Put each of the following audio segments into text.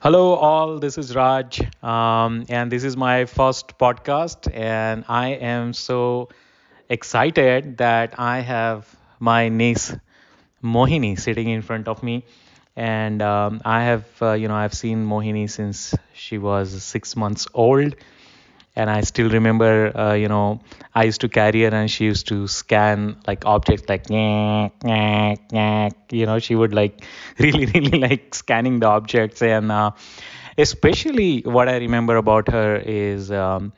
Hello, all. This is Raj, um, and this is my first podcast. And I am so excited that I have my niece Mohini sitting in front of me. And um, I have, uh, you know, I've seen Mohini since she was six months old and I still remember, uh, you know, I used to carry her and she used to scan like objects like, nyeh, nyeh, nyeh. you know, she would like really, really like scanning the objects. And uh, especially what I remember about her is, um,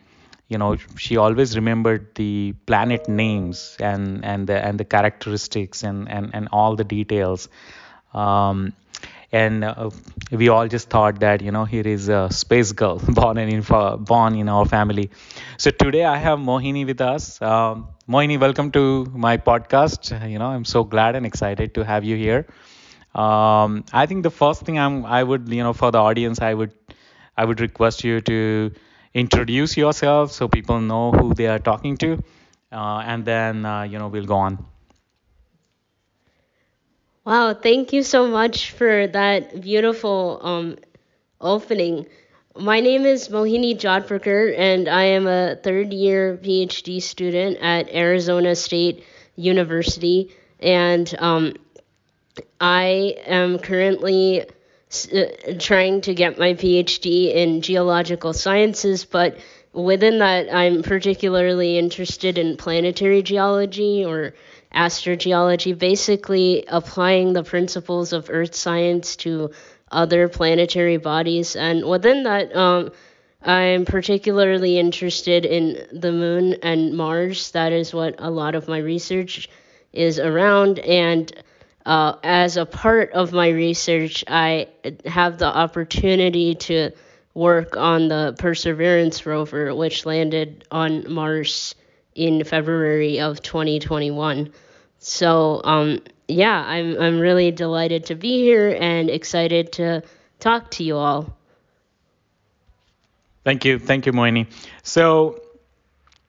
you know, she always remembered the planet names and and the and the characteristics and and and all the details. Um, and uh, we all just thought that you know here is a space girl born in born in our family. So today i have mohini with us. Um, mohini welcome to my podcast. You know i'm so glad and excited to have you here. Um, i think the first thing i'm i would you know for the audience i would i would request you to introduce yourself so people know who they are talking to. Uh, and then uh, you know we'll go on Wow, thank you so much for that beautiful um, opening. My name is Mohini Jodhpurkar, and I am a third year PhD student at Arizona State University. And um, I am currently uh, trying to get my PhD in geological sciences, but within that, I'm particularly interested in planetary geology or astrogeology, basically applying the principles of earth science to other planetary bodies. And within that, um, I'm particularly interested in the moon and Mars. That is what a lot of my research is around. And uh, as a part of my research, I have the opportunity to work on the Perseverance rover, which landed on Mars in February of 2021. So, um, yeah, I'm I'm really delighted to be here and excited to talk to you all. Thank you, thank you, Mohini. So,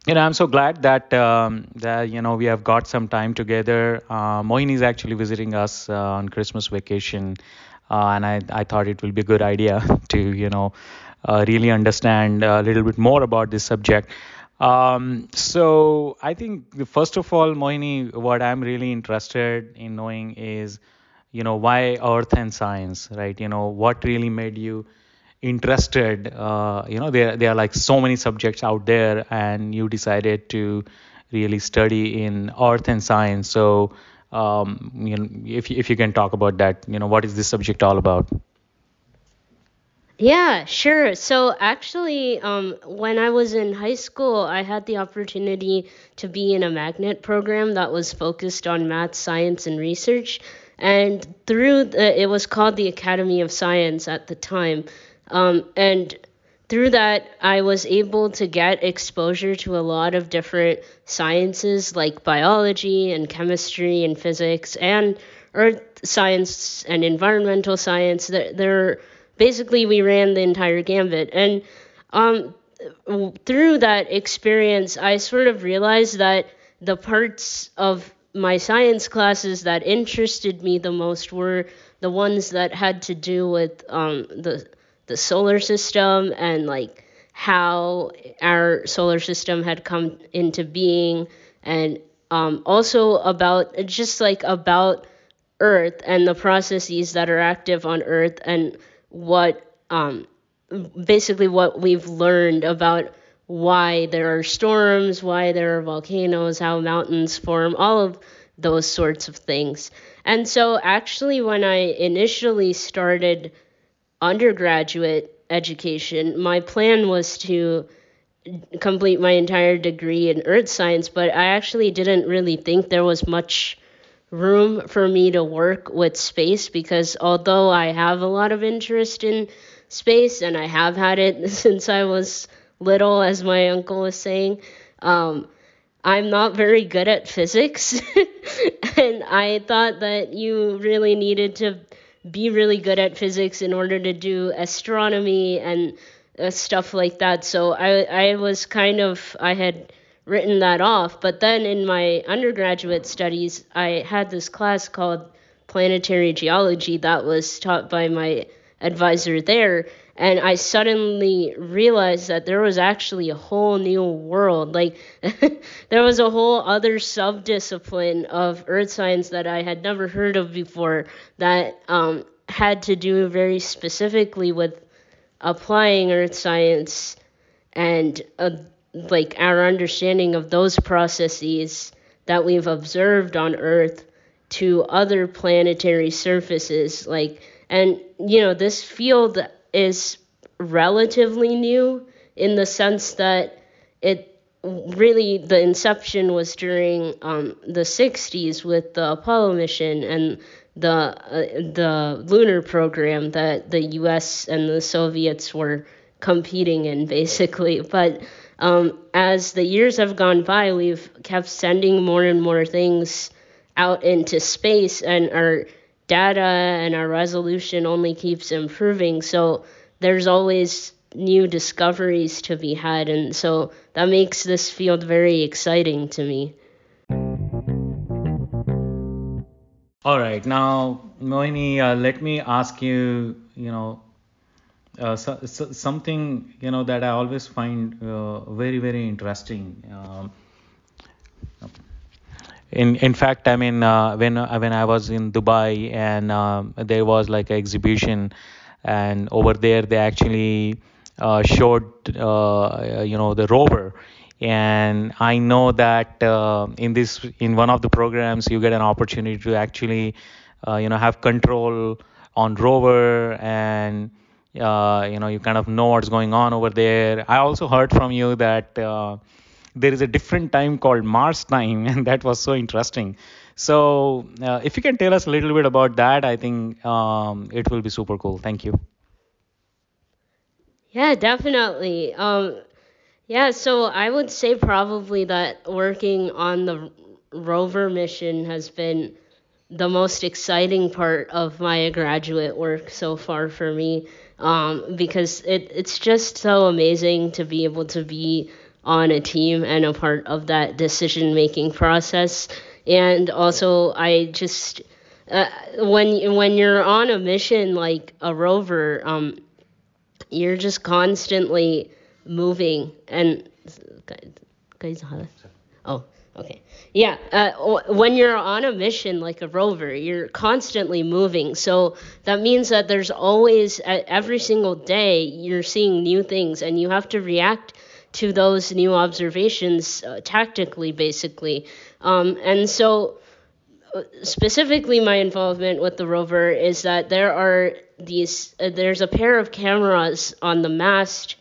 you know, I'm so glad that um, that you know we have got some time together. Uh, Mohini is actually visiting us uh, on Christmas vacation, uh, and I I thought it will be a good idea to you know uh, really understand a little bit more about this subject. Um, so I think first of all, Mohini, what I'm really interested in knowing is, you know, why Earth and science, right? You know, what really made you interested? Uh, you know, there there are like so many subjects out there, and you decided to really study in Earth and science. So, um, you know, if if you can talk about that, you know, what is this subject all about? Yeah, sure. So actually, um, when I was in high school, I had the opportunity to be in a magnet program that was focused on math, science, and research. And through the, it was called the Academy of Science at the time. Um, and through that, I was able to get exposure to a lot of different sciences like biology and chemistry and physics and earth science and environmental science. There, there basically we ran the entire gambit. And um, through that experience i sort of realized that the parts of my science classes that interested me the most were the ones that had to do with um, the the solar system and like how our solar system had come into being and um, also about just like about earth and the processes that are active on earth and what um, basically what we've learned about why there are storms, why there are volcanoes, how mountains form, all of those sorts of things. And so, actually, when I initially started undergraduate education, my plan was to complete my entire degree in earth science, but I actually didn't really think there was much room for me to work with space because although I have a lot of interest in space and I have had it since I was little, as my uncle was saying, um, I'm not very good at physics. and I thought that you really needed to be really good at physics in order to do astronomy and uh, stuff like that. So I I was kind of I had written that off. But then in my undergraduate studies, I had this class called planetary geology that was taught by my advisor there and I suddenly realized that there was actually a whole new world. Like there was a whole other subdiscipline of earth science that I had never heard of before that um, had to do very specifically with applying earth science and uh, like our understanding of those processes that we've observed on earth to other planetary surfaces like and you know this field is relatively new in the sense that it really the inception was during um, the 60s with the Apollo mission and the uh, the lunar program that the U.S. and the Soviets were competing in basically. But um, as the years have gone by, we've kept sending more and more things out into space, and our data and our resolution only keeps improving. So there's always new discoveries to be had, and so that makes this field very exciting to me. All right, now Mohini, uh, let me ask you, you know, uh, so, so something you know that I always find uh, very very interesting. Um, in in fact i mean uh, when uh, when i was in dubai and there was like an exhibition and over there they actually showed you know the rover and i know that uh, in this in one of the programs you get an opportunity to actually uh, you know have control on rover and you know you kind of know what's going on over there i also heard from you that there is a different time called Mars time, and that was so interesting. So, uh, if you can tell us a little bit about that, I think um, it will be super cool. Thank you. Yeah, definitely. Um, yeah, so I would say probably that working on the rover mission has been the most exciting part of my graduate work so far for me um, because it, it's just so amazing to be able to be on a team and a part of that decision making process. And also, I just uh, when when you're on a mission like a rover, um, you're just constantly moving and. guys. Oh, okay. Yeah, uh, when you're on a mission like a rover, you're constantly moving. So that means that there's always, every single day, you're seeing new things and you have to react to those new observations uh, tactically, basically. Um, and so, uh, specifically, my involvement with the rover is that there are these, uh, there's a pair of cameras on the mast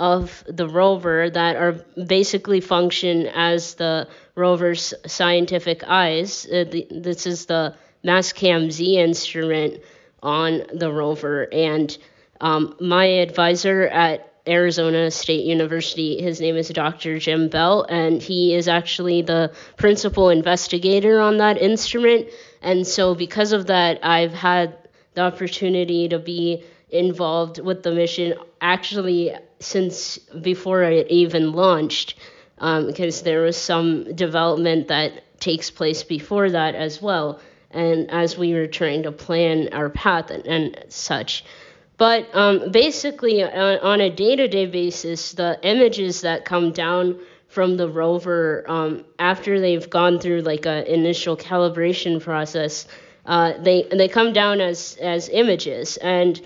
of the rover that are basically function as the rover's scientific eyes. Uh, the, this is the Mastcam Z instrument on the rover, and um, my advisor at Arizona State University. His name is Dr. Jim Bell, and he is actually the principal investigator on that instrument. And so, because of that, I've had the opportunity to be involved with the mission actually since before it even launched, um, because there was some development that takes place before that as well. And as we were trying to plan our path and, and such. But um, basically, on, uh, on a day to day basis, the images that come down from the rover um, after they've gone through like an initial calibration process, uh, they they come down as as images, and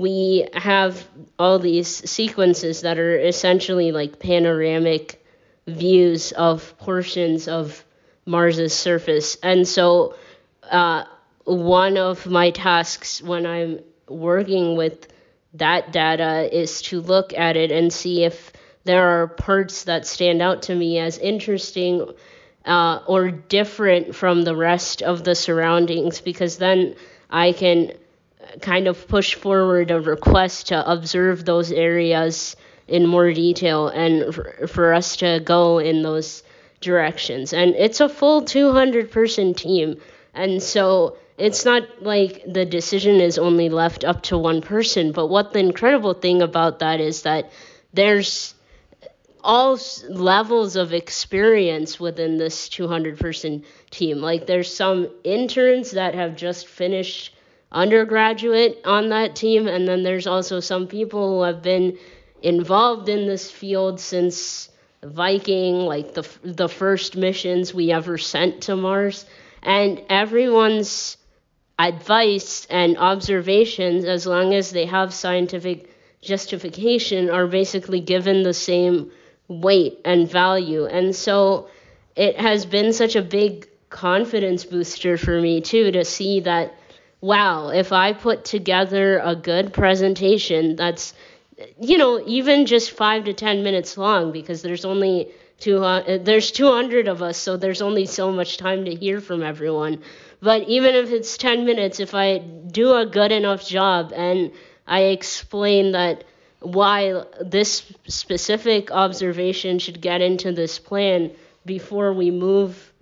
we have all these sequences that are essentially like panoramic views of portions of Mars's surface, and so. Uh, one of my tasks when I'm working with that data is to look at it and see if there are parts that stand out to me as interesting uh, or different from the rest of the surroundings, because then I can kind of push forward a request to observe those areas in more detail and for, us to go in those directions. And it's a full 200 person team. And so it's not like the decision is only left up to one person, but what the incredible thing about that is that there's all levels of experience within this 200 person team. Like there's some interns that have just finished undergraduate on that team, and then there's also some people who have been involved in this field since Viking, like the the first missions we ever sent to Mars, and everyone's advice and observations, as long as they have scientific justification, are basically given the same weight and value. And so it has been such a big confidence booster for me too to see that wow, if I put together a good presentation that's, you know, even just five to 10 minutes long, because there's only two, uh, there's 200 of us, so there's only so much time to hear from everyone. But even if it's 10 minutes, if I do a good enough job and I explain that why this specific observation should get into this plan before we move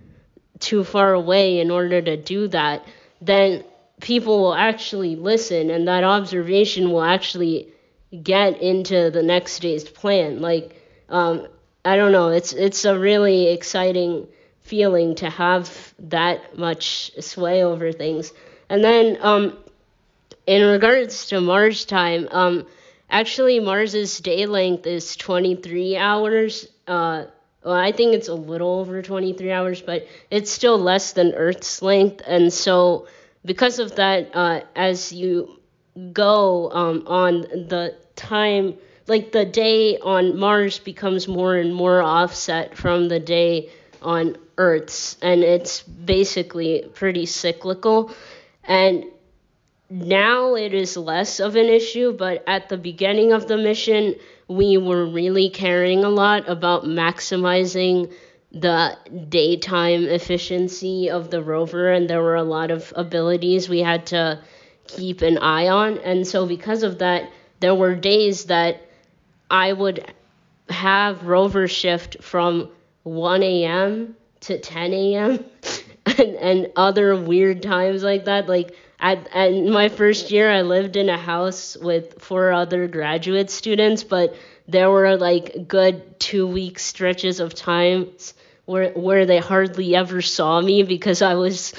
too far away in order to do that, then people will actually listen and that observation will actually get into the next day's plan. Like, um, I don't know, it's it's a really exciting feeling to have that much sway over things. And then um, in regards to Mars time, um, actually Mars's day length is 23 hours. Uh, well, I think it's a little over 23 hours, but it's still less than Earth's length, and so because of that, uh, as you go um, on the time, like the day on Mars becomes more and more offset from the day on Earth's, and it's basically pretty cyclical. And now it is less of an issue, but at the beginning of the mission, we were really caring a lot about maximizing the daytime efficiency of the rover, and there were a lot of abilities we had to keep an eye on. And so, because of that, there were days that I would have rover shift from 1 a.m. to 10 a.m. and, and other weird times like that. Like, at, at my first year, I lived in a house with four other graduate students, but there were like good two week stretches of times where where they hardly ever saw me because I was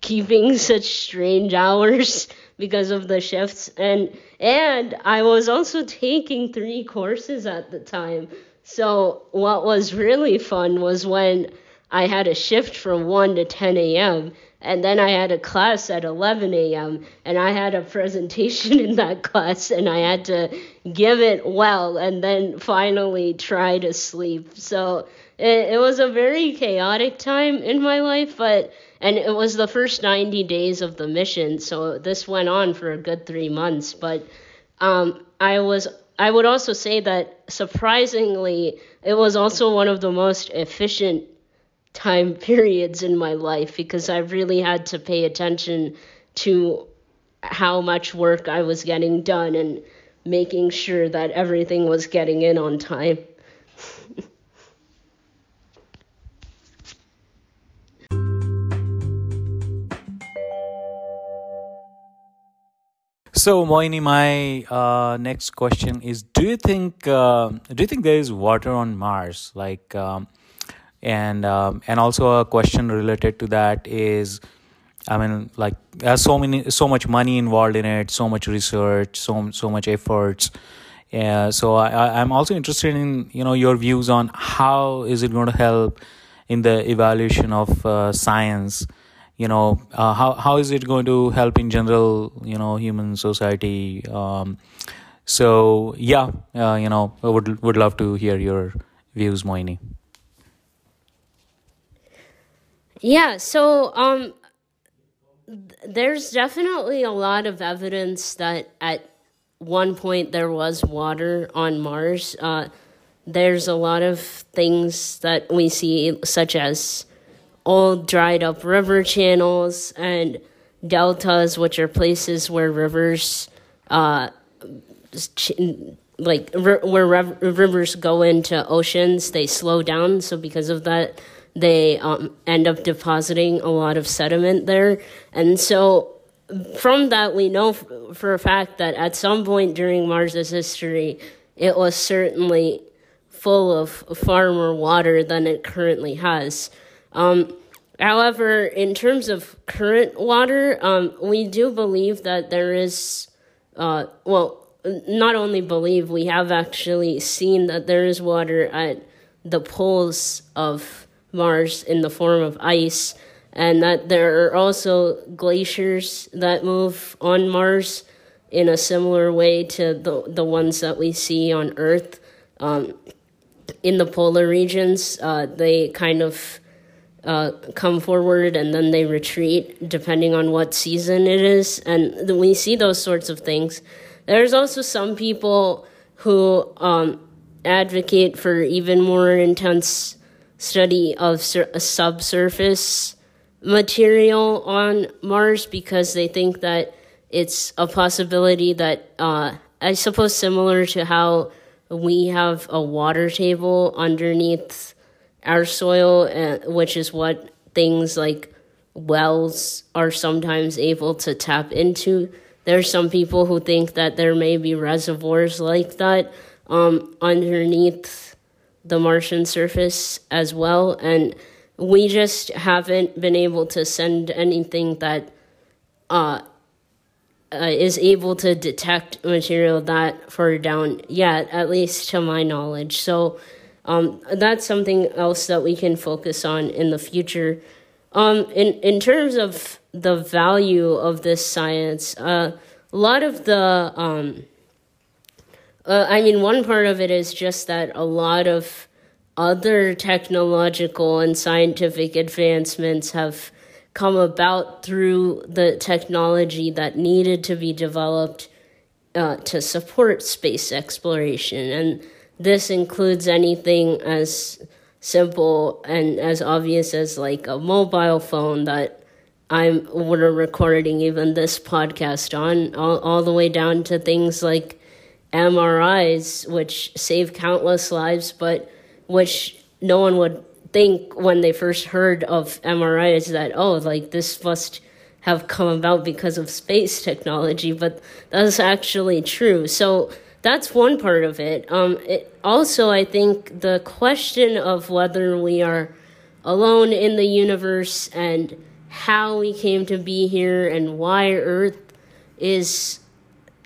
keeping such strange hours because of the shifts and and I was also taking three courses at the time. So what was really fun was when I had a shift from 1 to 10 a.m. and then I had a class at 11 a.m. and I had a presentation in that class and I had to give it well and then finally try to sleep. So it, it was a very chaotic time in my life, but and it was the first 90 days of the mission, so this went on for a good three months. But um, I was I would also say that surprisingly, it was also one of the most efficient time periods in my life because I really had to pay attention to how much work I was getting done and making sure that everything was getting in on time. So, Mohini, my uh, next question is: Do you think uh, do you think there is water on Mars? Like, um, and um, and also a question related to that is, I mean, like, there's so many, so much money involved in it, so much research, so so much efforts. Yeah, so I, I'm also interested in you know your views on how is it going to help in the evaluation of uh, science you know uh, how how is it going to help in general you know human society? Um, so yeah uh, you know I would would love to hear your views Mohini. Yeah so um there's definitely a lot of evidence that at one point there was water on Mars. Uh, there's a lot of things that we see such as old dried up river channels and deltas, which are places where rivers, uh, like where rivers go into oceans, they slow down. So because of that, they um, end up depositing a lot of sediment there, and so from that we know for a fact that at some point during Mars's history, it was certainly full of far more water than it currently has. Um, However, in terms of current water, um, we do believe that there is, uh, well, not only believe, we have actually seen that there is water at the poles of Mars in the form of ice, and that there are also glaciers that move on Mars in a similar way to the, the ones that we see on Earth. Um, in the polar regions, uh, they kind of uh, come forward and then they retreat depending on what season it is. And we see those sorts of things. There's also some people who um, advocate for even more intense study of sur- subsurface material on Mars because they think that it's a possibility that, uh, I suppose, similar to how we have a water table underneath our soil, uh, which is what things like wells are sometimes able to tap into. There's some people who think that there may be reservoirs like that um, underneath the Martian surface as well, and we just haven't been able to send anything that uh, uh, is able to detect material that far down yet, at least to my knowledge. So um, that's something else that we can focus on in the future. Um, in in terms of the value of this science, uh, a lot of the um, uh, I mean, one part of it is just that a lot of other technological and scientific advancements have come about through the technology that needed to be developed uh, to support space exploration. And this includes anything as simple and as obvious as like a mobile phone that I'm we're recording even this podcast on, all, all the way down to things like MRIs, which save countless lives, but which no one would think when they first heard of MRIs that, oh, like this must have come about because of space technology, but that's actually true. So that's one part of it. Um, it also, I think the question of whether we are alone in the universe and how we came to be here and why Earth is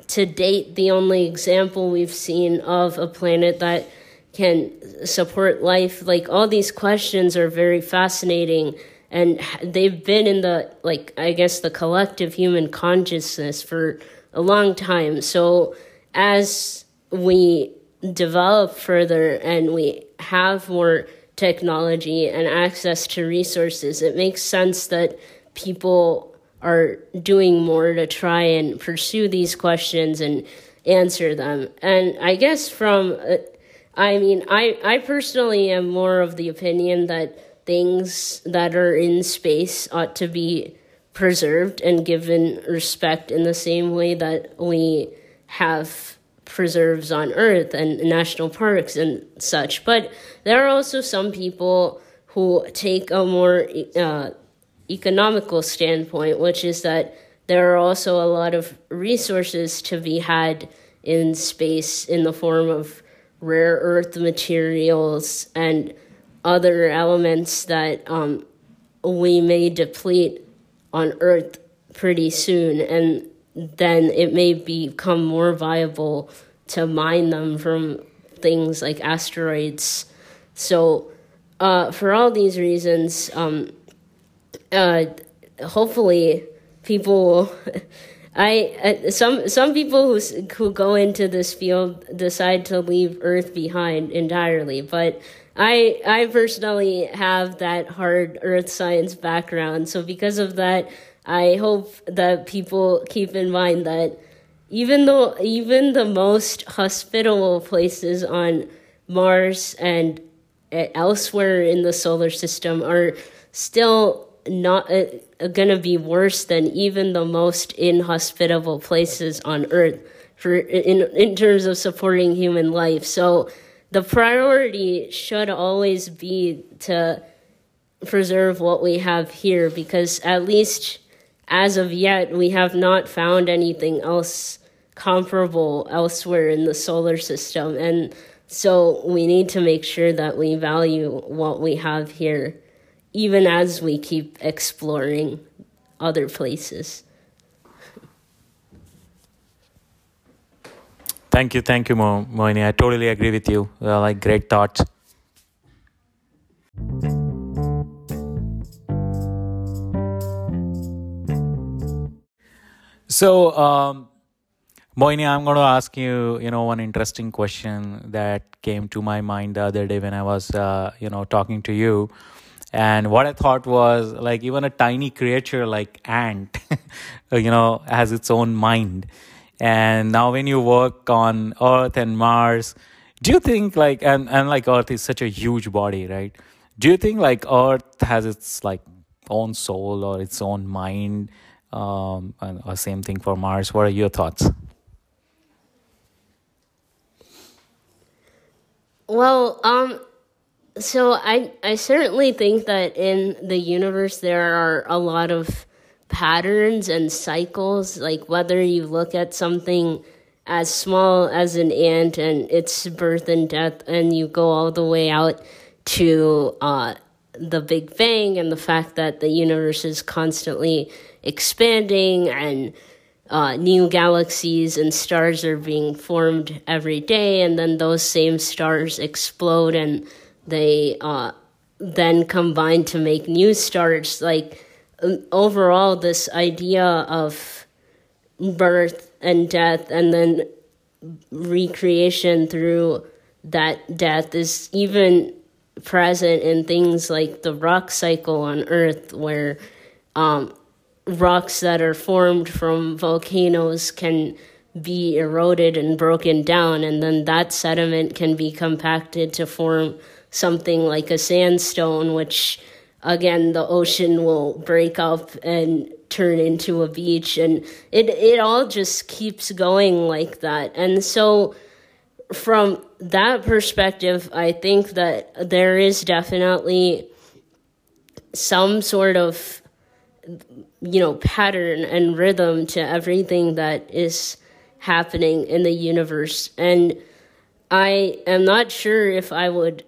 to date the only example we've seen of a planet that can support life like all these questions are very fascinating and they've been in the like i guess the collective human consciousness for a long time so as we develop further and we have more technology and access to resources it makes sense that people are doing more to try and pursue these questions and answer them. And i guess from uh, I mean, I, I personally am more of the opinion that things that are in space ought to be preserved and given respect in the same way that we have preserves on Earth and national parks and such. But there are also some people who take a more uh, economical standpoint, which is that there are also a lot of resources to be had in space in the form of rare earth materials and other elements that um, we may deplete on Earth pretty soon, and then it may become more viable to mine them from things like asteroids. So, uh, for all these reasons, um, uh, hopefully, people. I uh, some some people who who go into this field decide to leave Earth behind entirely, but I I personally have that hard Earth science background, so because of that, I hope that people keep in mind that even though even the most hospitable places on Mars and uh, elsewhere in the solar system are still not uh, going to be worse than even the most inhospitable places on earth for in in terms of supporting human life. So the priority should always be to preserve what we have here because at least as of yet we have not found anything else comparable elsewhere in the solar system and so we need to make sure that we value what we have here even as we keep exploring other places. Thank you, thank you, Mo- Mohini. I totally agree with you. Uh, like great thoughts. So, um, Mohini, I'm going to ask you, you know, one interesting question that came to my mind the other day when I was, uh, you know, talking to you. And what I thought was like even a tiny creature like ant, you know, has its own mind. And now when you work on Earth and Mars, do you think like and, and like Earth is such a huge body, right? Do you think like Earth has its like own soul or its own mind? Um, and or same thing for Mars. What are your thoughts? Well, um, so I I certainly think that in the universe there are a lot of patterns and cycles. Like whether you look at something as small as an ant and its birth and death, and you go all the way out to uh, the Big Bang and the fact that the universe is constantly expanding and uh, new galaxies and stars are being formed every day, and then those same stars explode and they uh, then combine to make new stars. Like um, overall, this idea of birth and death, and then recreation through that death is even present in things like the rock cycle on Earth, where um, rocks that are formed from volcanoes can be eroded and broken down, and then that sediment can be compacted to form something like a sandstone, which again the ocean will break up and turn into a beach, and it it all just keeps going like that, and so from that perspective, I think that there is definitely some sort of you know pattern and rhythm to everything that is happening in the universe. And i am not sure if i would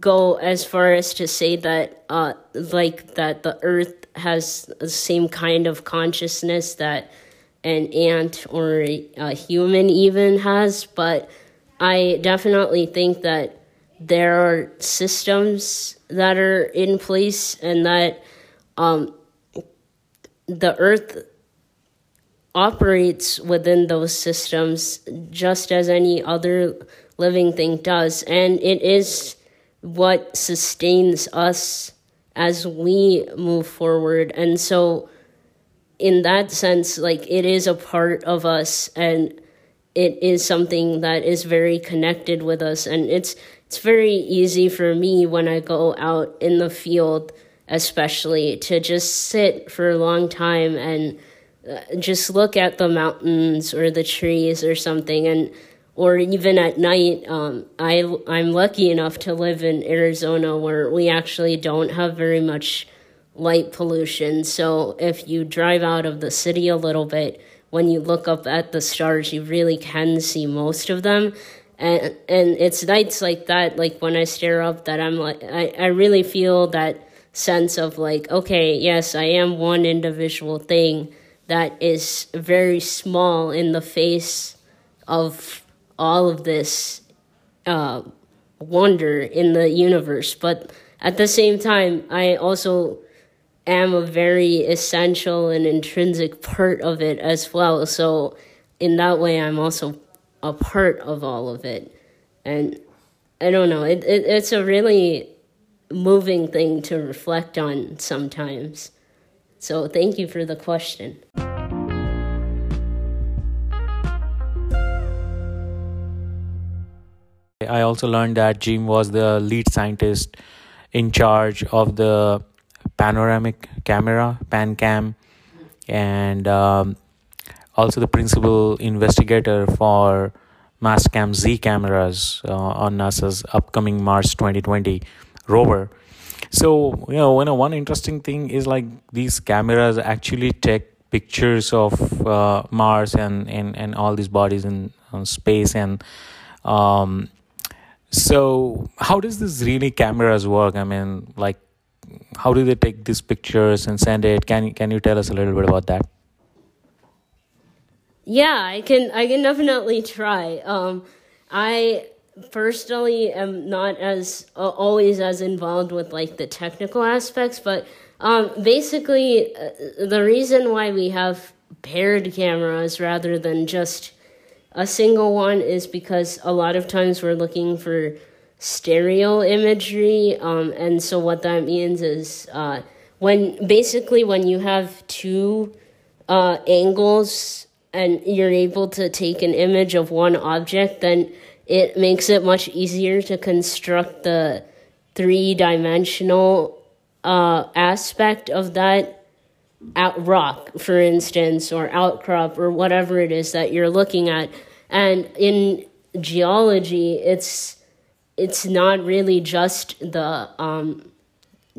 go as far as to say that uh like that the earth has the same kind of consciousness that an ant or a, human even has but i definitely think that there are systems that are in place and that um, the earth operates within those systems just as any other living thing does. And it is what sustains us as we move forward. And so in that sense like it is a part of us and it is something that is very connected with us. And it's it's very easy for me when i go out in the field especially to just sit for a long time and uh, just look at the mountains or the trees or something. And or even at night um, I, i'm lucky enough to live in arizona where we actually don't have very much light pollution. So if you drive out of the city a little bit when you look up at the stars you really can see most of them. And and it's nights like that like when i stare up that i'm like i, I really feel that sense of like, okay, yes, I am one individual thing that is very small in the face of all of this uh, wonder in the universe. But at the same time, I also am a very essential and intrinsic part of it as well. So, in that way, I'm also a part of all of it. And I don't know, it, it it's a really moving thing to reflect on sometimes. So, thank you for the question. I also learned that Jim was the lead scientist in charge of the panoramic camera, PanCam, and um, also the principal investigator for Mastcam Z cameras uh, on NASA's upcoming Mars 2020 rover so you know, know one interesting thing is like these cameras actually take pictures of uh, mars and, and and all these bodies in, in space and um so how does this really cameras work i mean like how do they take these pictures and send it? Can can you tell us a little bit about that? Yeah, I can I can definitely try. Um, I personally am not as uh, always as involved with like the technical aspects, but um, basically uh, the reason why we have paired cameras rather than just a single one is because a lot of times we're looking for stereo imagery, um, and so what that means is uh, when basically when you have two uh, angles and you're able to take an image of one object, then it makes it much easier to construct the three dimensional uh, aspect of that out rock, for instance, or outcrop, or whatever it is that you're looking at. And in geology, it's it's not really just the um,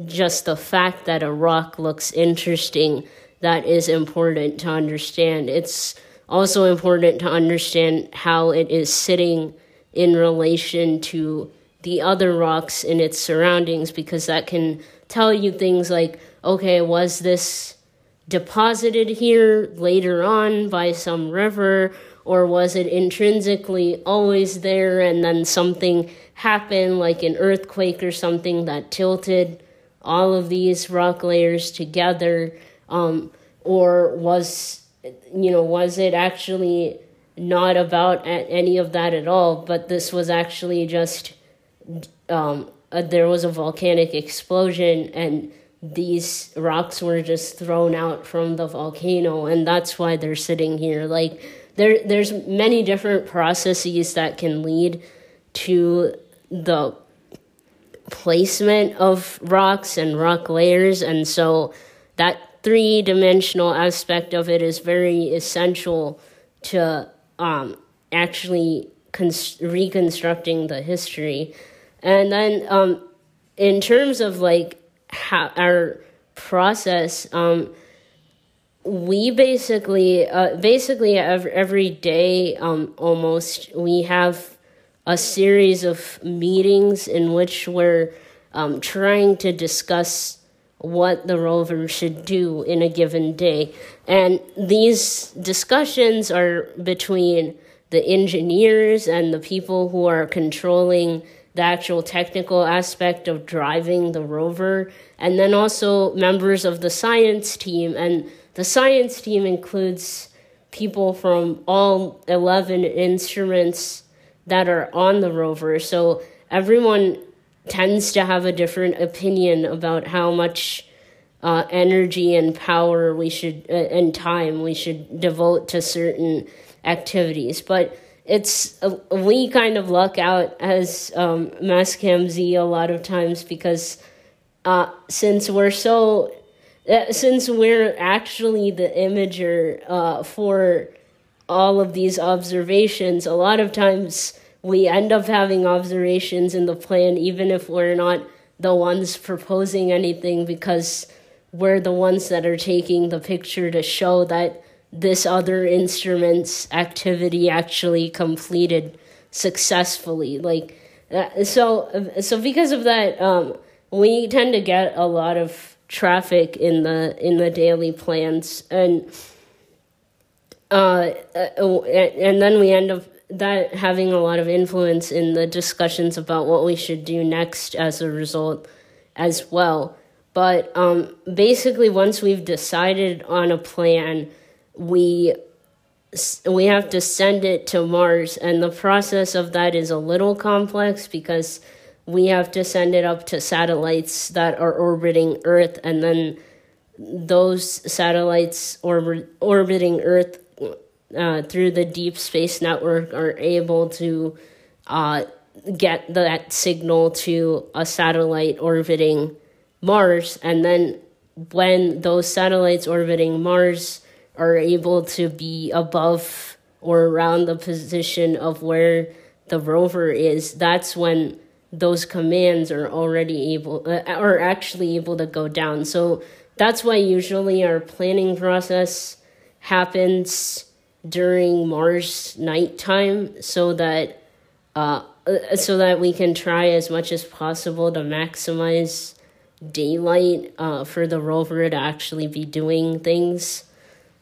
just the fact that a rock looks interesting that is important to understand. It's also important to understand how it is sitting in relation to the other rocks in its surroundings because that can tell you things like okay, was this deposited here later on by some river, or was it intrinsically always there and then something happened, like an earthquake or something that tilted all of these rock layers together? Um, or was, you know, was it actually not about any of that at all, but this was actually just um, there was a volcanic explosion and these rocks were just thrown out from the volcano and that's why they're sitting here. Like there there's many different processes that can lead to the placement of rocks and rock layers and so that three-dimensional aspect of it is very essential to um, actually cons- reconstructing the history. And then um, in terms of like how our process um we basically uh basically every, every day um almost we have a series of meetings in which we're um trying to discuss what the rover should do in a given day and these discussions are between the engineers and the people who are controlling the actual technical aspect of driving the rover, and then also members of the science team. And the science team includes people from all 11 instruments that are on the rover. So everyone tends to have a different opinion about how much uh, energy and power we should uh, and time we should devote to certain activities. But it's uh, we kind of luck out as um, Mastcam Z a lot of times because uh, since we're so uh, since we're actually the imager uh, for all of these observations, a lot of times we end up having observations in the plan even if we're not the ones proposing anything because we're the ones that are taking the picture to show that this other instrument's activity actually completed successfully. Like, uh, so, so because of that, um, we tend to get a lot of traffic in the in the daily plans, and uh, uh and then we end up that having a lot of influence in the discussions about what we should do next as a result as well. But um, basically, once we've decided on a plan, we we have to send it to Mars, and the process of that is a little complex because we have to send it up to satellites that are orbiting Earth, and then those satellites orbit, orbiting Earth uh, through the Deep Space Network are able to uh, get that signal to a satellite orbiting Mars, and then when those satellites orbiting Mars are able to be above or around the position of where the rover is, that's when those commands are already able uh, are actually able to go down. So that's why usually our planning process happens during Mars nighttime so that uh, so that we can try as much as possible to maximize daylight uh, for the rover to actually be doing things.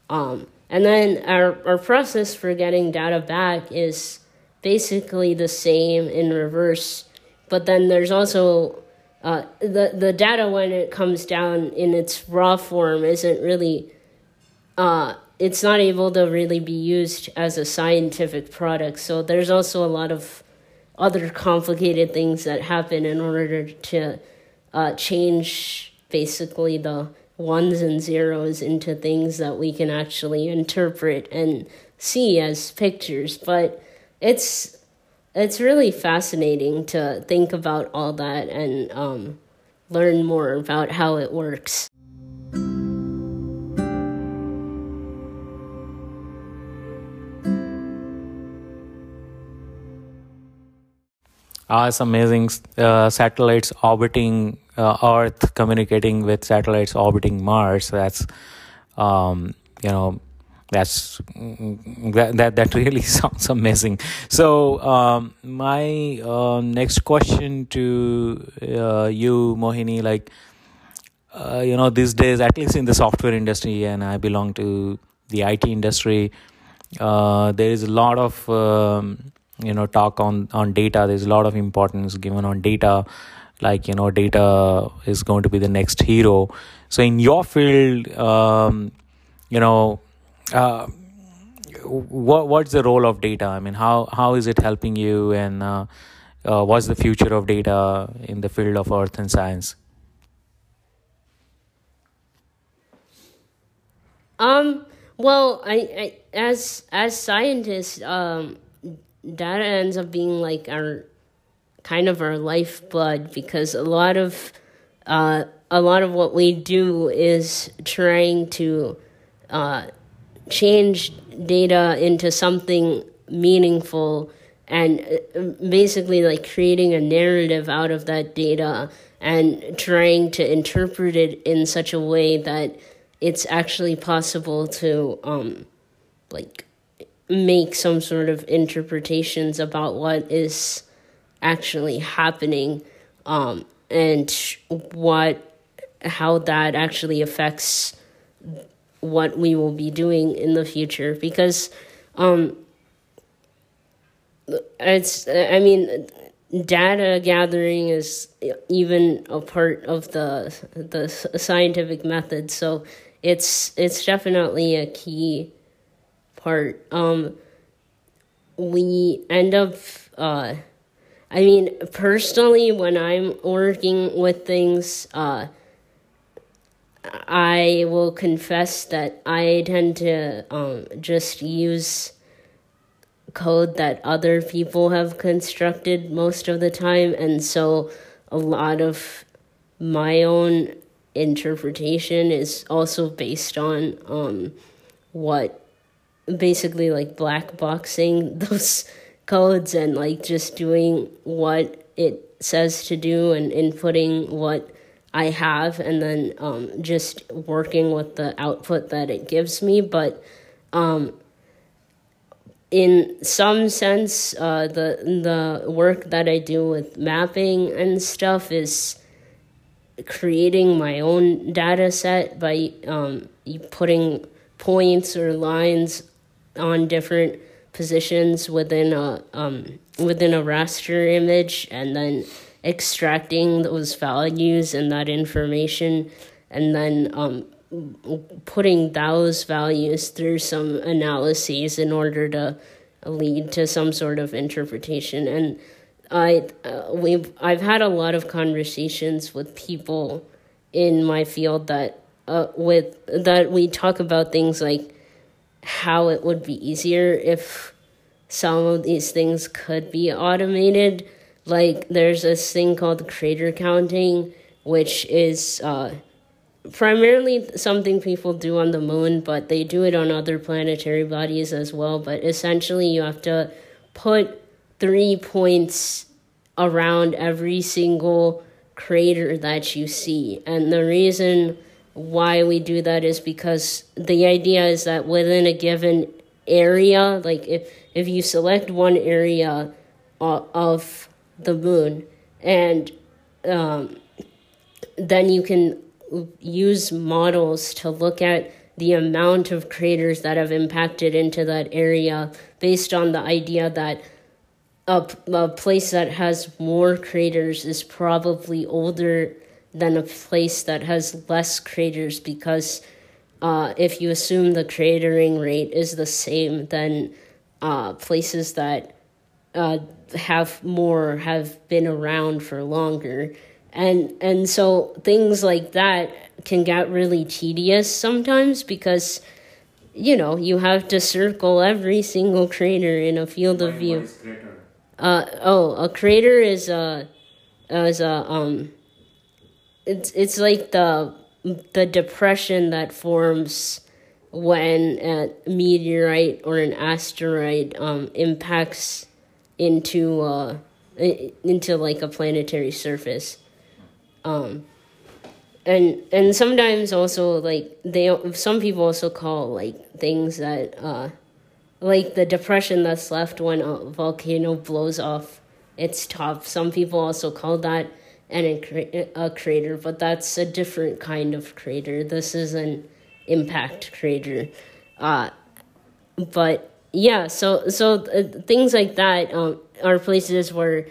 Um, and then our, our process for getting data back is basically the same in reverse. But then there's also uh, the the data when it comes down in its raw form isn't really uh, it's not able to really be used as a scientific product. So there's also a lot of other complicated things that happen in order to uh, change basically the ones and zeros into things that we can actually interpret and see as pictures. But it's it's really fascinating to think about all that and um, learn more about how it works. It's amazing. Uh, satellites orbiting uh, Earth, communicating with satellites orbiting Mars. That's, um, you know, that's that that, that really sounds amazing so um, my uh, next question to uh, you mohini like uh, you know these days at least in the software industry and i belong to the it industry uh, there is a lot of um, you know talk on on data there's a lot of importance given on data like you know data is going to be the next hero so in your field um, you know uh, what what's the role of data? I mean, how how is it helping you, and uh, uh, what's the future of data in the field of earth and science? Um. Well, I, I as as scientists, um, data ends up being like our kind of our lifeblood because a lot of uh, a lot of what we do is trying to uh, change data into something meaningful and uh, basically like creating a narrative out of that data and trying to interpret it in such a way that it's actually possible to um like make some sort of interpretations about what is actually happening um and what how that actually affects what we will be doing in the future because um it's i mean data gathering is even a part of the the scientific method so it's it's definitely a key part um we end up uh i mean personally when i'm working with things uh I will confess that I tend to um, just use code that other people have constructed most of the time, and so a lot of my own interpretation is also based on um, what basically like black boxing those codes and like just doing what it says to do and inputting what I have and then um, just working with the output that it gives me. But um, in some sense, uh, the the work that I do with mapping and stuff is creating my own data set by um, putting points or lines on different positions within a um, within a raster image and then extracting those values and that information and then um, putting those values through some analyses in order to lead to some sort of interpretation. And I uh, we've I've had a lot of conversations with people in my field that uh, with that we talk about things like how it would be easier if some of these things could be automated like there's this thing called crater counting, which is uh, primarily something people do on the moon, but they do it on other planetary bodies as well. But essentially, you have to put three points around every single crater that you see. And the reason why we do that is because the idea is that within a given area, like if, if you select one area of the moon and um, then you can use models to look at the amount of craters that have impacted into that area based on the idea that a, a place that has more craters is probably older than a place that has less craters because uh, if you assume the cratering rate is the same, then uh, places that uh, have more have been around for longer. And and so things like that can get really tedious sometimes because you know you have to circle every single crater in a field of view. Uh, oh, a crater is a is a um. It's it's like the the depression that forms when a meteorite or an asteroid um impacts into uh into like a planetary surface. Um, and and sometimes also like they some people also call like things that uh like the depression that's left when a volcano blows off its top. Some people also call that an a crater, but that's a different kind of crater. This is an impact crater. Uh, but yeah, so so uh, things like that um, are places where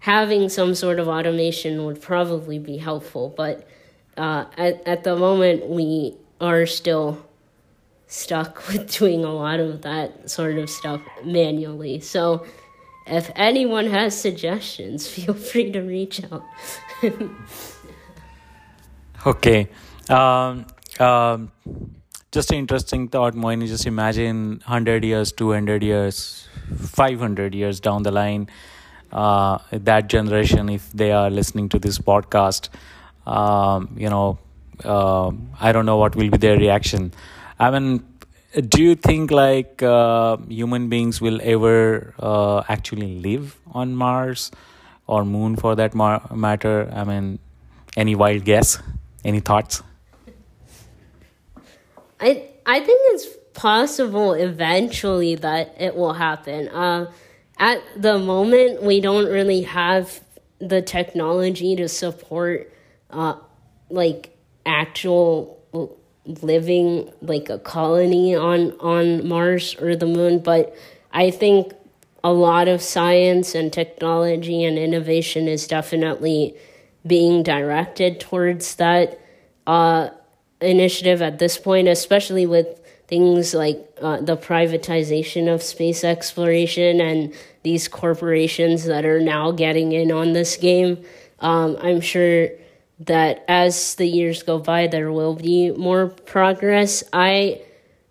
having some sort of automation would probably be helpful. But uh, at at the moment, we are still stuck with doing a lot of that sort of stuff manually. So if anyone has suggestions, feel free to reach out. okay. Um, um, just an interesting thought, Mohini. Just imagine 100 years, 200 years, 500 years down the line, uh, that generation, if they are listening to this podcast, um, you know, uh, I don't know what will be their reaction. I mean, do you think like uh, human beings will ever uh, actually live on Mars or Moon for that mar- matter? I mean, any wild guess? Any thoughts? I I think it's possible eventually that it will happen. Uh, at the moment, we don't really have the technology to support uh, like actual living like a colony on on Mars or the moon but I think a lot of science and technology and innovation is definitely being directed towards that uh, initiative at this point especially with things like uh, the privatization of space exploration and these corporations that are now getting in on this game. Um, I'm sure that as the years go by, there will be more progress. I,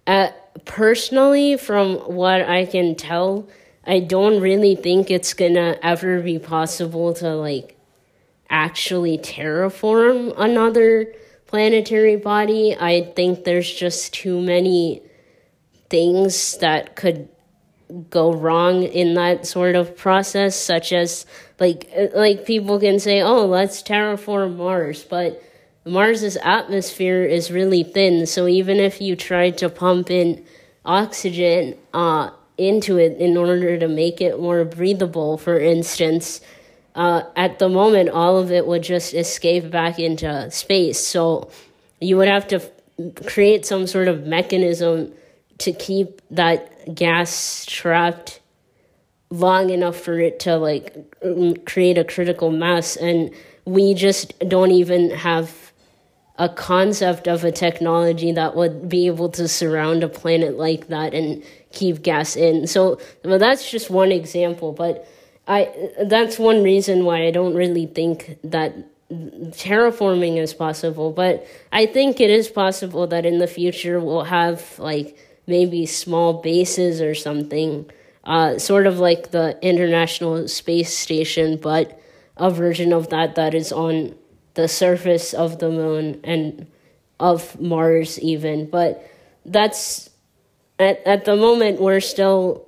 uh, personally, from what I can tell, I don't really think it's gonna ever be possible to like actually terraform another planetary body. I think there's just too many things that could go wrong in that sort of process, such as like uh, like people can say, "Oh, let's terraform Mars," but Mars's atmosphere is really thin, so even if you tried to pump in oxygen uh, into it in order to make it more breathable, for instance, uh, at the moment all of it would just escape back into space. So you would have to f- create some sort of mechanism to keep that gas trapped long enough for it to like create a critical mass and we just don't even have a concept of a technology that would be able to surround a planet like that and keep gas in. So well, that's just one example but i that's one reason why i don't really think that terraforming is possible but i think it is possible that in the future we'll have like maybe small bases or something, uh, sort of like the International Space Station, but a version of that that is on the surface of the moon and of Mars, even. But that's at, at the moment, we're still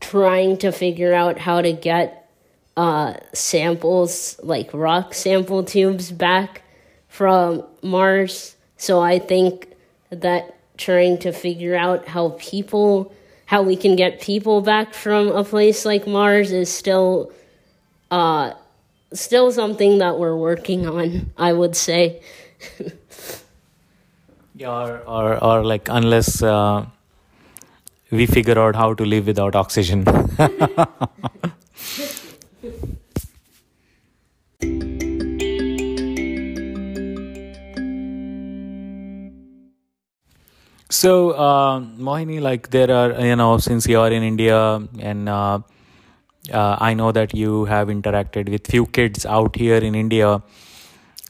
trying to figure out how to get uh, samples, like rock sample tubes, back from Mars. So I think that trying to figure out how people how we can get people back from a place like Mars is still uh still something that we're working on, I would say. yeah, or, or, or like, unless uh, we figure out how to live without oxygen. So, uh, Mohini, like there are, you know, since you are in India and uh, uh, I know that you have interacted with few kids out here in India.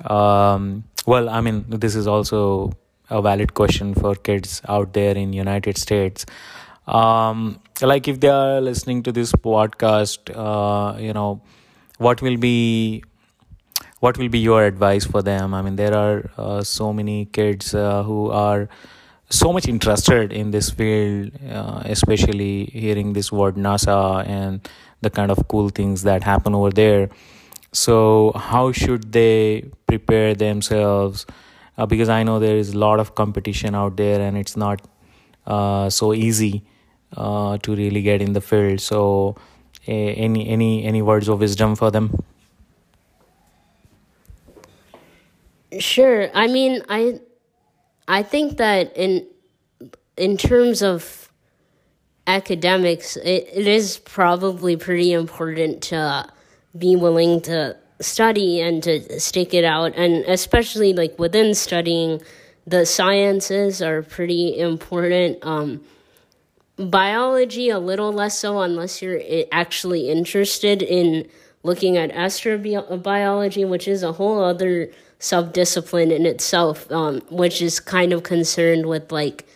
Um, well, I mean, this is also a valid question for kids out there in United States. Um, like if they are listening to this podcast, uh, you know, what will be what will be your advice for them? I mean, there are uh, so many kids uh, who are so much interested in this field, uh, especially hearing this word NASA and the kind of cool things that happen over there. So, how should they prepare themselves? Uh, because I know there is a lot of competition out there and it's not uh, so easy uh, to really get in the field. So, any any any words of wisdom for them? Sure. I mean, I I think that in in terms of academics, it, it is probably pretty important to be willing to study and to stick it out, and especially like within studying, the sciences are pretty important. Um, biology a little less so unless you're actually interested in looking at astrobiology, which is a whole other subdiscipline in itself, um, which is kind of concerned with like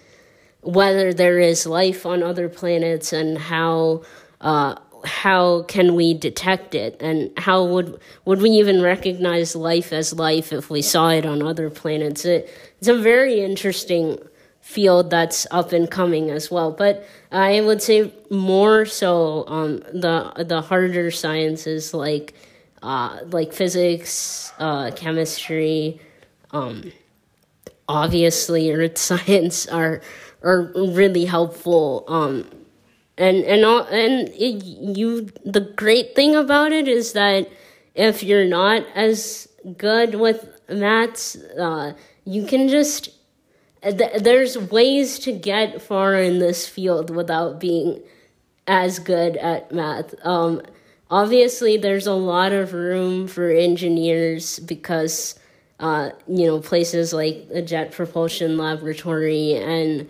whether there is life on other planets and how uh, how can we detect it? And how would would we even recognize life as life if we saw it on other planets? It, it's a very interesting field that's up and coming as well. But i would say more so um, the the harder sciences like uh, like physics, uh, chemistry, um, obviously earth science are are really helpful. Um, and and all, and it, you the great thing about it is that if you're not as good with maths, uh, you can just th- there's ways to get far in this field without being as good at math. Um, obviously there's a lot of room for engineers because uh, you know places like the jet propulsion laboratory and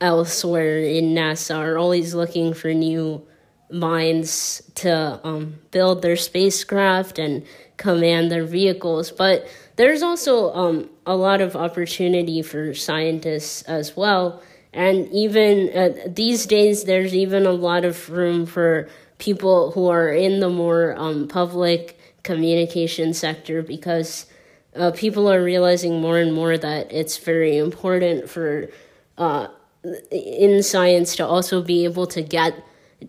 elsewhere in nasa are always looking for new minds to um, build their spacecraft and command their vehicles. But there's also um, a lot of opportunity for scientists as well. And even uh, these days there's even a lot of room for people who are in the more um, public communication sector because uh, people are realizing more and more that it's very important for uh, in science to also be able to get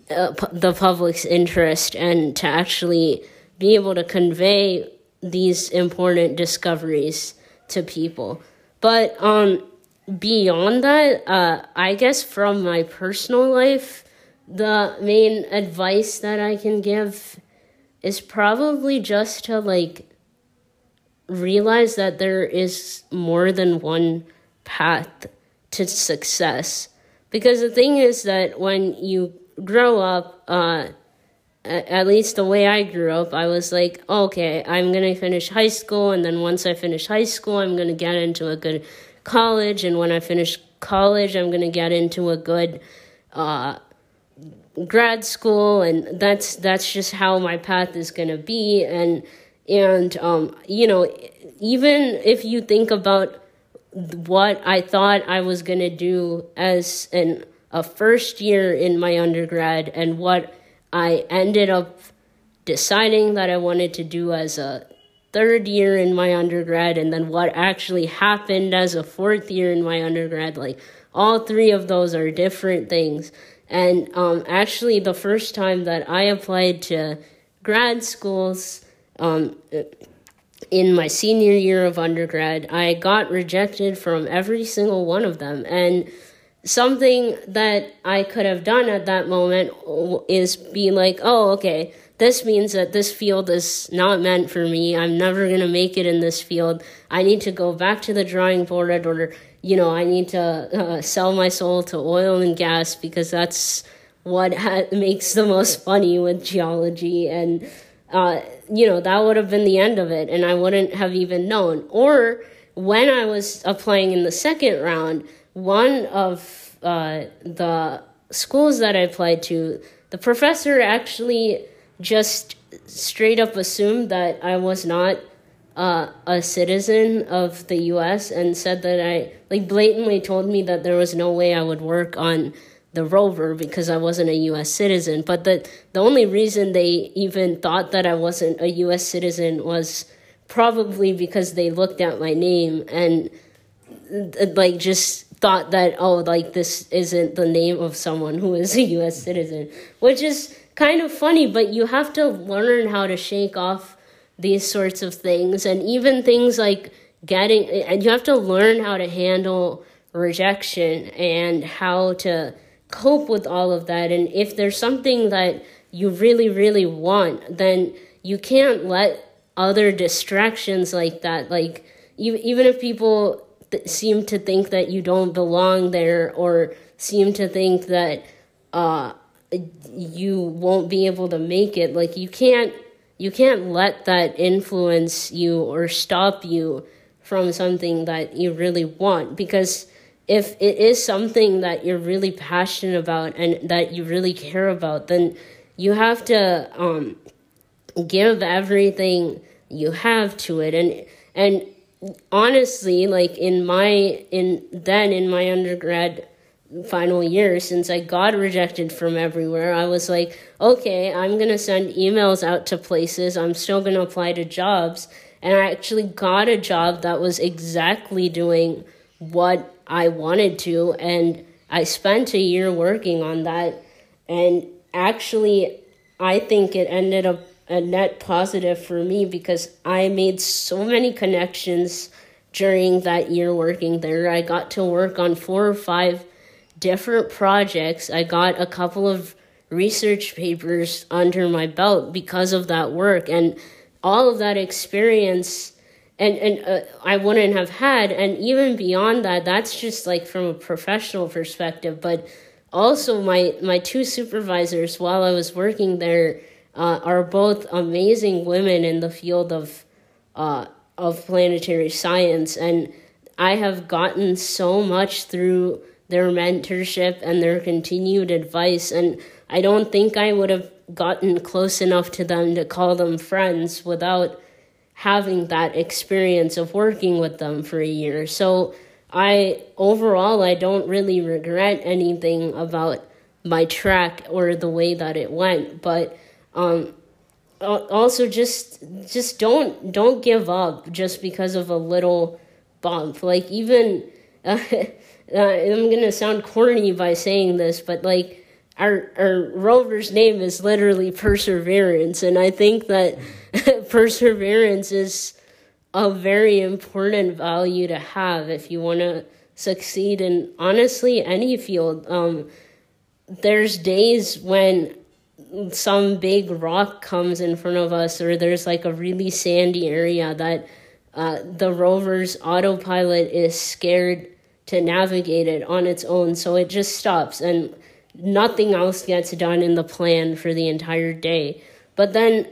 uh, the public's interest and to actually be able to convey these important discoveries to people. But um, beyond that, uh, I guess from my personal life, the main advice that I can give is probably just to like realize that there is more than one path to success. Because the thing is that when you grow up, uh, at least the way I grew up, I was like, okay, I'm gonna finish high school, and then once I finish high school, I'm gonna get into a good college, and when I finish college, I'm gonna get into a good uh, grad school and that's that's just how my path is going to be. And and um you know even if you think about what I thought I was going to do as an a first year in my undergrad and what I ended up deciding that I wanted to do as a third year in my undergrad and then what actually happened as a fourth year in my undergrad like all three of those are different things and um, actually, the first time that I applied to grad schools um, in my senior year of undergrad, I got rejected from every single one of them. And something that I could have done at that moment is be like, oh, okay, this means that this field is not meant for me. I'm never going to make it in this field. I need to go back to the drawing board or, you know, I need to uh, sell my soul to oil and gas because that's what ha- makes the most funny with geology. And, uh, you know, that would have been the end of it. And I wouldn't have even known. Or when I was applying in the second round, one of uh, the schools that I applied to, the professor actually just straight up assumed that I was not uh, a citizen of the U.S. and said that I like blatantly told me that there was no way I would work on the rover because I wasn't a U.S. citizen. But the the only reason they even thought that I wasn't a U.S. citizen was probably because they looked at my name and like just thought that oh like this isn't the name of someone who is a US citizen which is kind of funny but you have to learn how to shake off these sorts of things. And even things like getting and you have to learn how to handle rejection and how to cope with all of that. And if there's something that you really really want then you can't let other distractions like that like even if people seem to think that you don't belong there or seem to think that uh, you won't be able to make it like you can't you can't let that influence you or stop you from something that you really want. Because if it is something that you're really passionate about and that you really care about then you have to um, give everything you have to it. And and honestly, like in my in then in my undergrad final year, since I got rejected from everywhere, I was like, okay, I'm gonna send emails out to places. I'm still gonna apply to jobs, and I actually got a job that was exactly doing what I wanted to, and I spent a year working on that, and actually, I think it ended up a net positive for me because I made so many connections during that year working there. I got to work on four or five different projects. I got a couple of research papers under my belt because of that work and all of that experience and and uh, I wouldn't have had and even beyond that that's just like from a professional perspective but also my my two supervisors while I was working there uh, are both amazing women in the field of uh, of planetary science, and I have gotten so much through their mentorship and their continued advice, and I don't think I would have gotten close enough to them to call them friends without having that experience of working with them for a year. So I overall I don't really regret anything about my track or the way that it went, but um, also just just don't don't give up just because of a little bump. Like even uh, I'm gonna sound corny by saying this, but like our our rover's name is literally perseverance, and I think that perseverance is a very important value to have if you want to succeed in honestly any field. Um, there's days when some big rock comes in front of us or there's like a really sandy area that uh, the rover's autopilot is scared to navigate it on its own so it just stops and nothing else gets done in the plan for the entire day. But then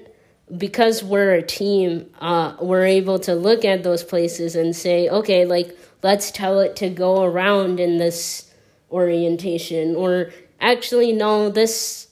because we're a team uh, we're able to look at those places and say okay like let's tell it to go around in this orientation or actually no this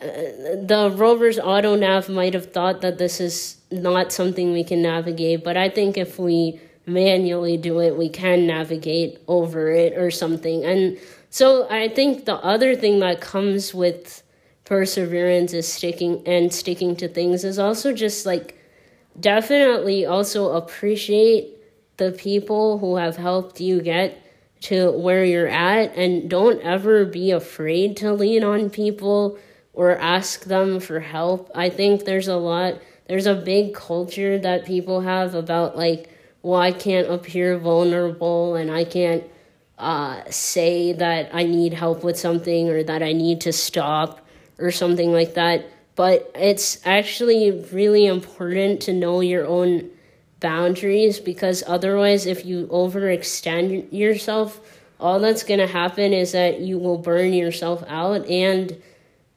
the rover's auto nav might have thought that this is not something we can navigate, but I think if we manually do it, we can navigate over it or something. And so I think the other thing that comes with perseverance is sticking and sticking to things is also just like definitely also appreciate the people who have helped you get to where you're at and don't ever be afraid to lean on people or ask them for help. I think there's a lot, there's a big culture that people have about like, well, I can't appear vulnerable and I can't uh, say that I need help with something or that I need to stop or something like that. But it's actually really important to know your own boundaries because otherwise, if you overextend yourself, all that's going to happen is that you will burn yourself out and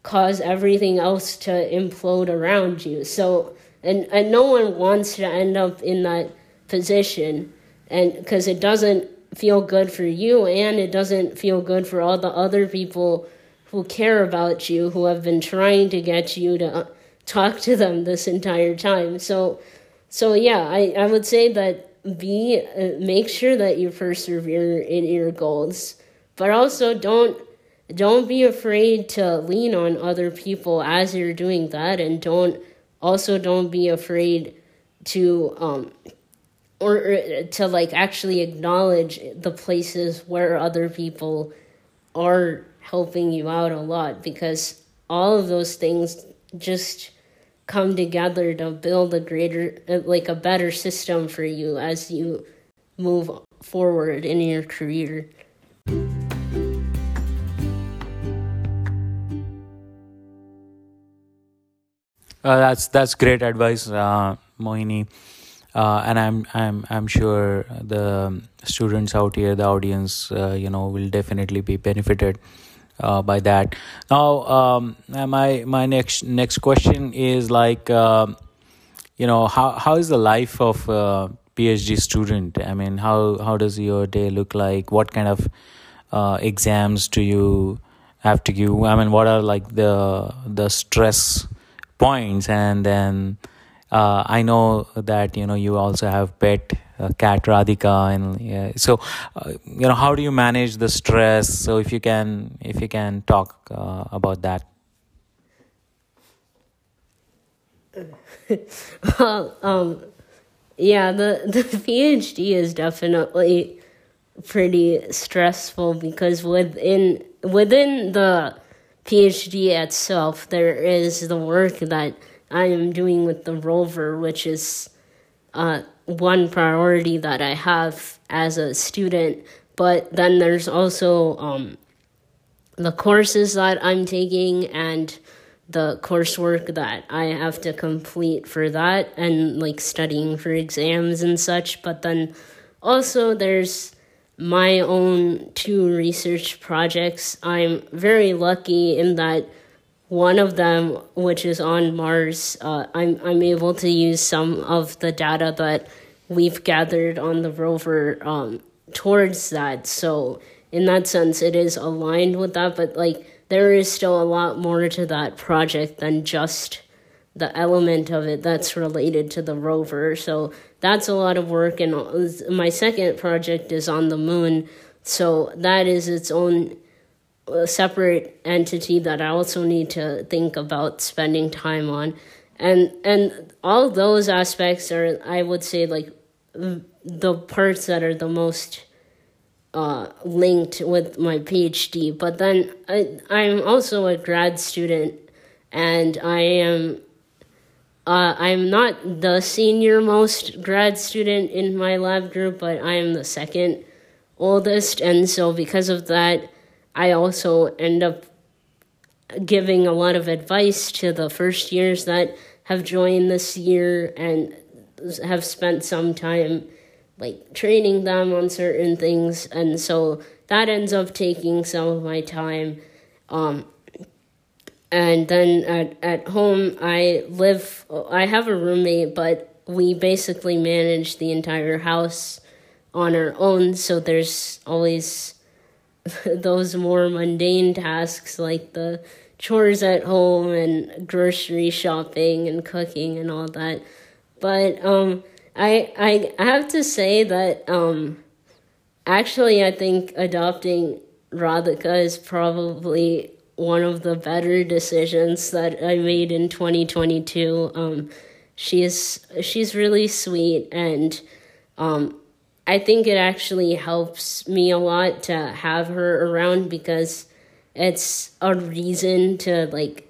cause everything else to implode around you. So, and, and no one wants to end up in that position and because it doesn't feel good for you and it doesn't feel good for all the other people who care about you who have been trying to get you to talk to them this entire time. So so yeah i, I would say that be uh, make sure that you persevere in your goals but also don't don't be afraid to lean on other people as you're doing that and don't also don't be afraid to um or, or to like actually acknowledge the places where other people are helping you out a lot because all of those things just come together to build a greater like a better system for you as you move forward in your career. Uh, that's that's great advice uh, mohini uh, and I'm I'm I'm sure the students out here, the audience, uh, you know, will definitely be benefited uh, by that. Now, um, my my next next question is like, um, you know, how how is the life of a PhD student? I mean, how how does your day look like? What kind of uh, exams do you have to give? I mean, what are like the the stress points, and then uh, I know that you know you also have pet uh, cat Radhika, and so uh, you know how do you manage the stress? So if you can, if you can talk uh, about that. well, um, yeah, the the PhD is definitely pretty stressful because within within the PhD itself, there is the work that I am doing with the rover, which is uh, one priority that I have as a student. But then there's also um, the courses that I'm taking and the coursework that I have to complete for that and like studying for exams and such. But then also there's my own two research projects. I'm very lucky in that one of them, which is on Mars, uh, I'm I'm able to use some of the data that we've gathered on the rover um, towards that. So in that sense, it is aligned with that. But like there is still a lot more to that project than just the element of it that's related to the rover. So that's a lot of work. And my second project is on the moon. So that is its own a separate entity that I also need to think about spending time on. And and all those aspects are I would say like the parts that are the most uh, linked with my PhD. But then I, I'm also a grad student, and I am uh, I'm not the senior most grad student in my lab group, but I am the second oldest, and so because of that, I also end up giving a lot of advice to the first years that have joined this year and have spent some time like training them on certain things. And so that ends up taking some of my time. Um, and then at, at home i live i have a roommate but we basically manage the entire house on our own. So there's always those more mundane tasks like the chores at home and grocery shopping and cooking and all that. But um, I I have to say that um, actually I think adopting Radhika is probably one of the better decisions that I made in 2022. Um, she's she's really sweet and um, I think it actually helps me a lot to have her around because it's a reason to like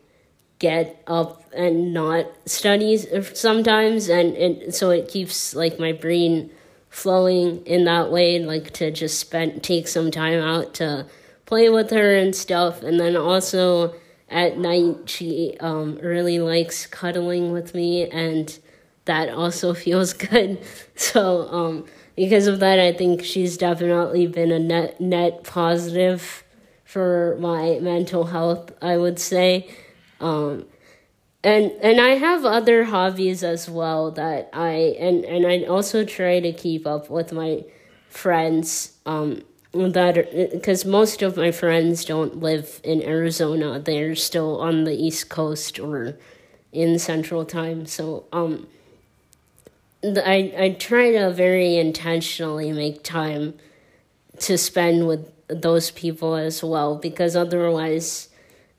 get up and not study sometimes and, and so it keeps like my brain flowing in that way, like to just spend take some time out to play with her and stuff. And then also at night, she um, really likes cuddling with me, and that also feels good. So um, because of that, I think she's definitely been a net net positive for my mental health. I would say. Um, and and I have other hobbies as well that I and and I also try to keep up with my friends um that because most of my friends don't live in Arizona they're still on the east coast or in central time so um I I try to very intentionally make time to spend with those people as well because otherwise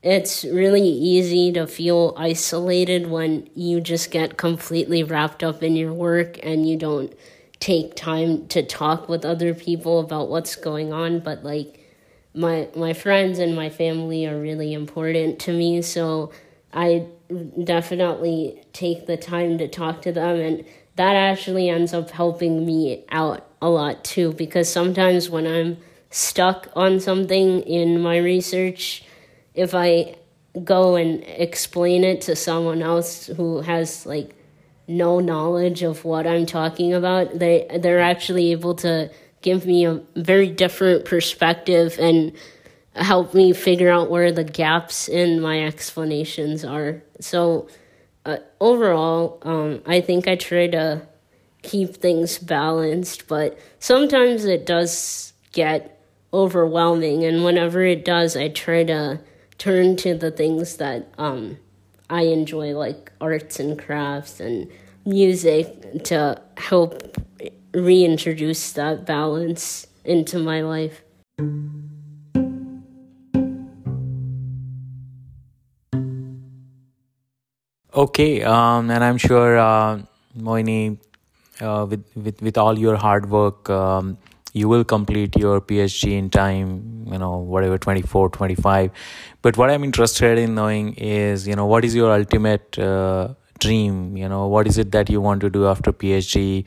it's really easy to feel isolated when you just get completely wrapped up in your work and you don't take time to talk with other people about what's going on. But like my my friends and my family are really important to me so I definitely take the time to talk to them. And that actually ends up helping me out a lot too because sometimes when I'm stuck on something in my research if I go and explain it to someone else who has like no knowledge of what I'm talking about, they they're actually able to give me a very different perspective and help me figure out where the gaps in my explanations are. So uh, overall, um, I think I try to keep things balanced, but sometimes it does get overwhelming, and whenever it does, I try to turn to the things that um, I enjoy, like arts and crafts and music, to help reintroduce that balance into my life. Okay, um, and I'm sure uh, Mohini, uh, with, with with all your hard work, um, you will complete your phd in time you know whatever 24 25 but what i'm interested in knowing is you know what is your ultimate uh, dream? You know what is it that you want to do after phd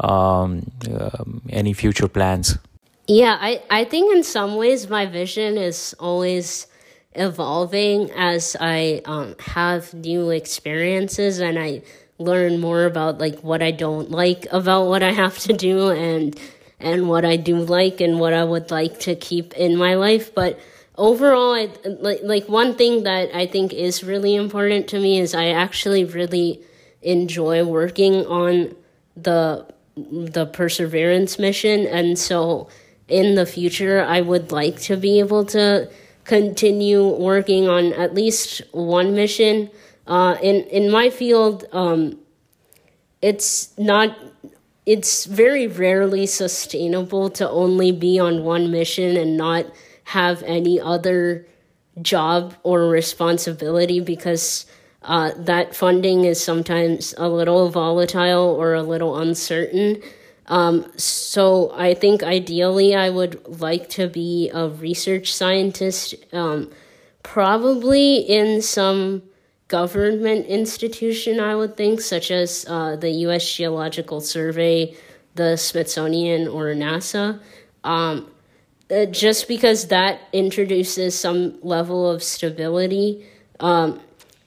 um, um, any future plans? Yeah I, I think in some ways my vision is always evolving as i um, have new experiences and i learn more about like what i don't like about what i have to do and and what I do like and what I would like to keep in my life. But overall, I, like like one thing that I think is really important to me is I actually really enjoy working on the the perseverance mission, and so in the future, I would like to be able to continue working on at least one mission. Uh, in in my field, um, it's not it's very rarely sustainable to only be on one mission and not have any other job or responsibility because uh, that funding is sometimes a little volatile or a little uncertain. Um, so I think ideally I would like to be a research scientist, um, probably in some government institution, I would think, such as uh, the U.S. Geological Survey, the Smithsonian, or NASA. Um, uh, just because that introduces some level of stability. Um,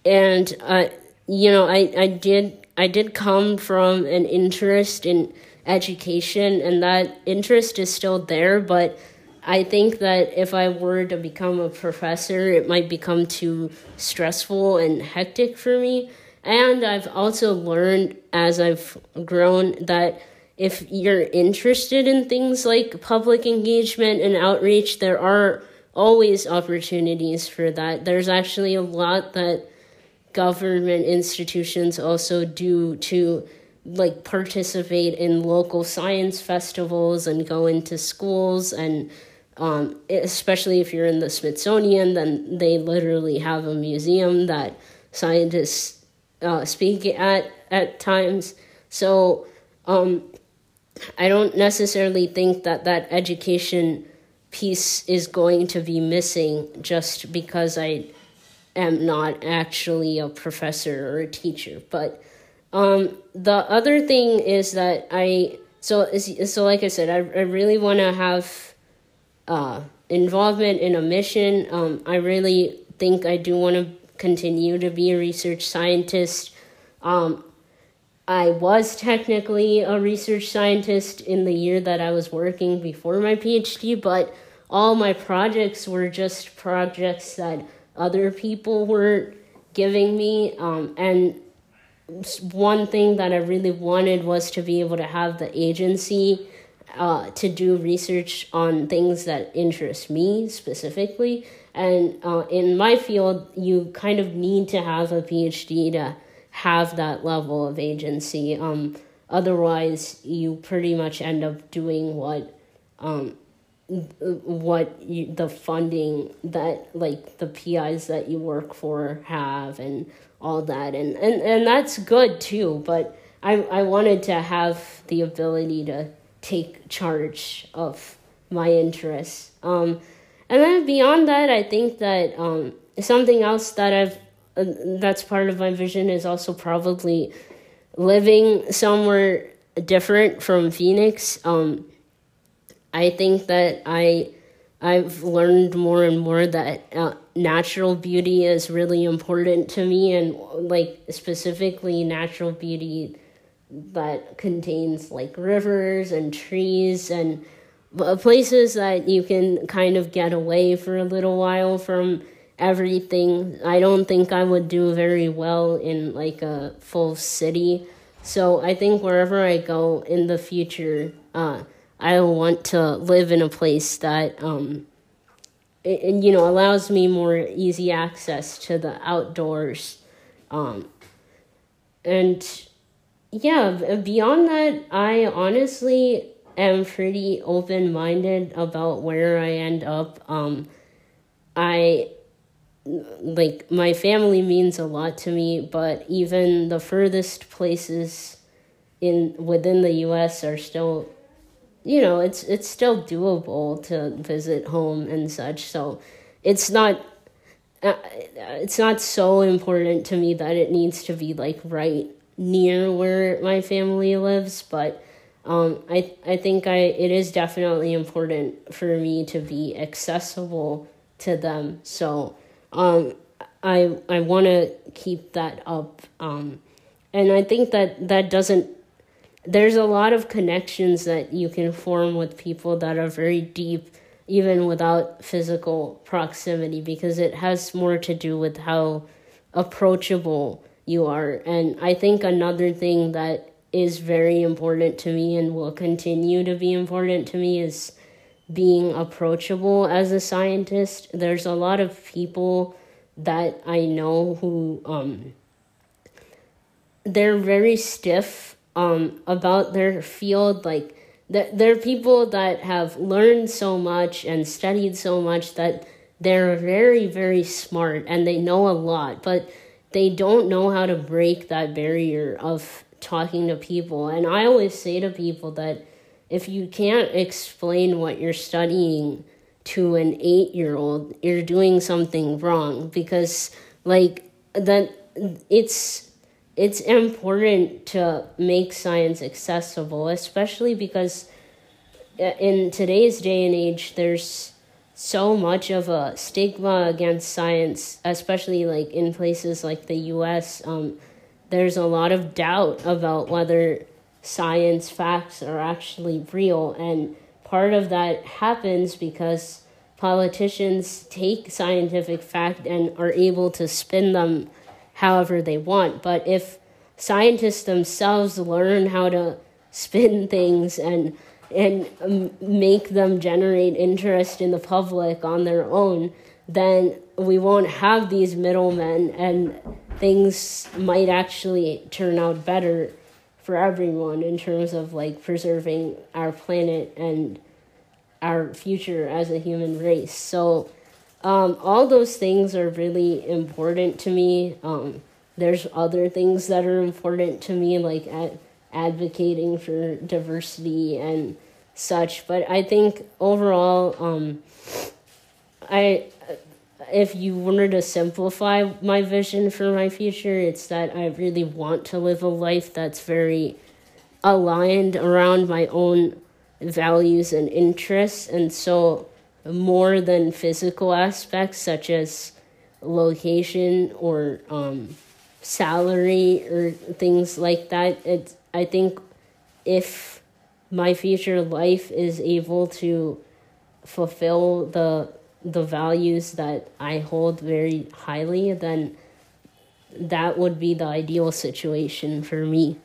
and uh, you know, I, I did I did come from an interest in education, and that interest is still there, but I think that if I were to become a professor, it might become too stressful and hectic for me. And I've also learned as I've grown that if you're interested in things like public engagement and outreach, there are always opportunities for that. There's actually a lot that government institutions also do to like participate in local science festivals and go into schools and um, especially if you're in the Smithsonian, then they literally have a museum that scientists uh, speak at at times. So um, I don't necessarily think that that education piece is going to be missing just because I am not actually a professor or a teacher. But um, the other thing is that I so so like I said, I I really want to have uh, involvement in a mission. Um, I really think I do want to continue to be a research scientist. Um, I was technically a research scientist in the year that I was working before my PhD, but all my projects were just projects that other people were giving me. Um, and one thing that I really wanted was to be able to have the agency uh, to do research on things that interest me specifically. And uh, in my field, you kind of need to have a PhD to have that level of agency. Um, otherwise, you pretty much end up doing what um, what you, the funding that like the PIs that you work for have and all that. And, and and that's good too but I I wanted to have the ability to take charge of my interests. Um and then beyond that I think that um something else that I've uh, that's part of my vision is also probably living somewhere different from Phoenix. Um I think that I I've learned more and more that uh, natural beauty is really important to me and like specifically natural beauty that contains like rivers and trees and uh, places that you can kind of get away for a little while from everything. I don't think I would do very well in like a full city. So I think wherever I go in the future, uh, I want to live in a place that um it, you know allows me more easy access to the outdoors. Um and yeah beyond that I honestly am pretty open-minded about where I end up. Um I like my family means a lot to me but even the furthest places in within the US are still you know, it's it's still doable to visit home and such. So it's not uh, it's not so important to me that it needs to be like right near where my family lives, but um, I I think I it is definitely important for me to be accessible to them. So um, I I want to keep that up, um, and I think that that doesn't there's a lot of connections that you can form with people that are very deep even without physical proximity because it has more to do with how approachable you are. And i think another thing that is very important to me and will continue to be important to me is being approachable as a scientist. There's a lot of people that i know who um they're very stiff um, about their field. Like, there are people that have learned so much and studied so much that they're very, very smart and they know a lot, but they don't know how to break that barrier of talking to people. And I always say to people that if you can't explain what you're studying to an eight year old, you're doing something wrong because, like, that it's it's important to make science accessible, especially because uh, in today's day and age, there's so much of a stigma against science, especially like in places like the US. Um, there's a lot of doubt about whether science facts are actually real. And part of that happens because politicians take scientific fact and are able to spin them however they want. But if scientists themselves learn how to spin things and and make them generate interest in the public on their own, then we won't have these middlemen and things might actually turn out better for everyone in terms of like preserving our planet and our future as a human race. So um, all those things are really important to me. Um, there's other things that are important to me, like ad- advocating for diversity and such. But I think overall, um, I if you wanted to simplify my vision for my future, it's that I really want to live a life that's very aligned around my own values and interests. And so, more than physical aspects such as location or um, salary or things like that, it's, I think if my future life is able to fulfill the the values that I hold very highly, then that would be the ideal situation for me.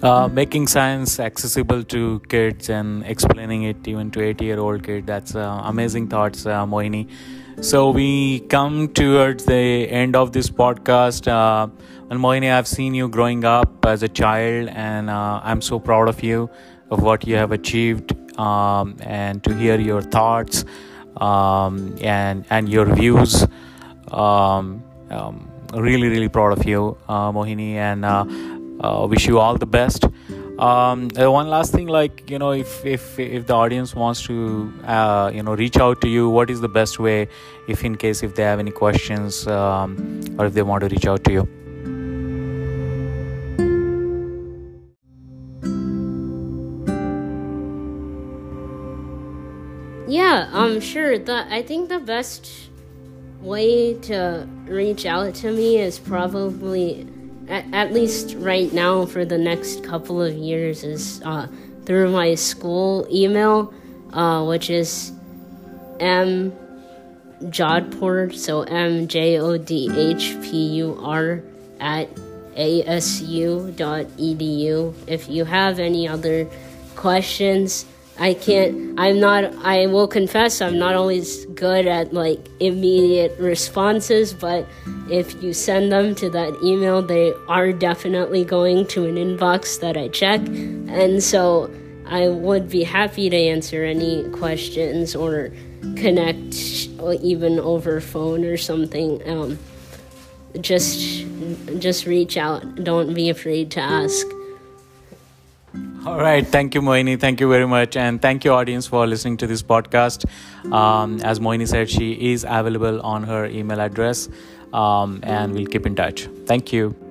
Uh, making science accessible to kids and explaining it even to 80 year old kid that's uh, amazing thoughts uh, mohini. So we come towards the end of this podcast. Uh, and mohini i've seen you growing up as a child and uh, i'm so proud of you of what you have achieved um, and to hear your thoughts um, and and your views. Um, um really really proud of you uh, mohini. And uh, wish you all the best. Um, uh, one last thing like you know if if if the audience wants to uh, you know reach out to you what is the best way if in case if they have any questions um, or if they want to reach out to you? Yeah um sure. The i think the best way to reach out to me is probably at, at least right now for the next couple of years is uh, through my school email, uh, which is m jodhpur, so m j o d h p u r at asu.edu. If you have any other questions I can't, I'm not, I will confess, I'm not always good at like immediate responses, but if you send them to that email, they are definitely going to an inbox that I check. And so I would be happy to answer any questions or connect even over phone or something. Um, just, just reach out. Don't be afraid to ask. All right. Thank you, Mohini. Thank you very much. And thank you, audience, for listening to this podcast. Um, as Mohini said, she is available on her email address. Um, and we'll keep in touch. Thank you.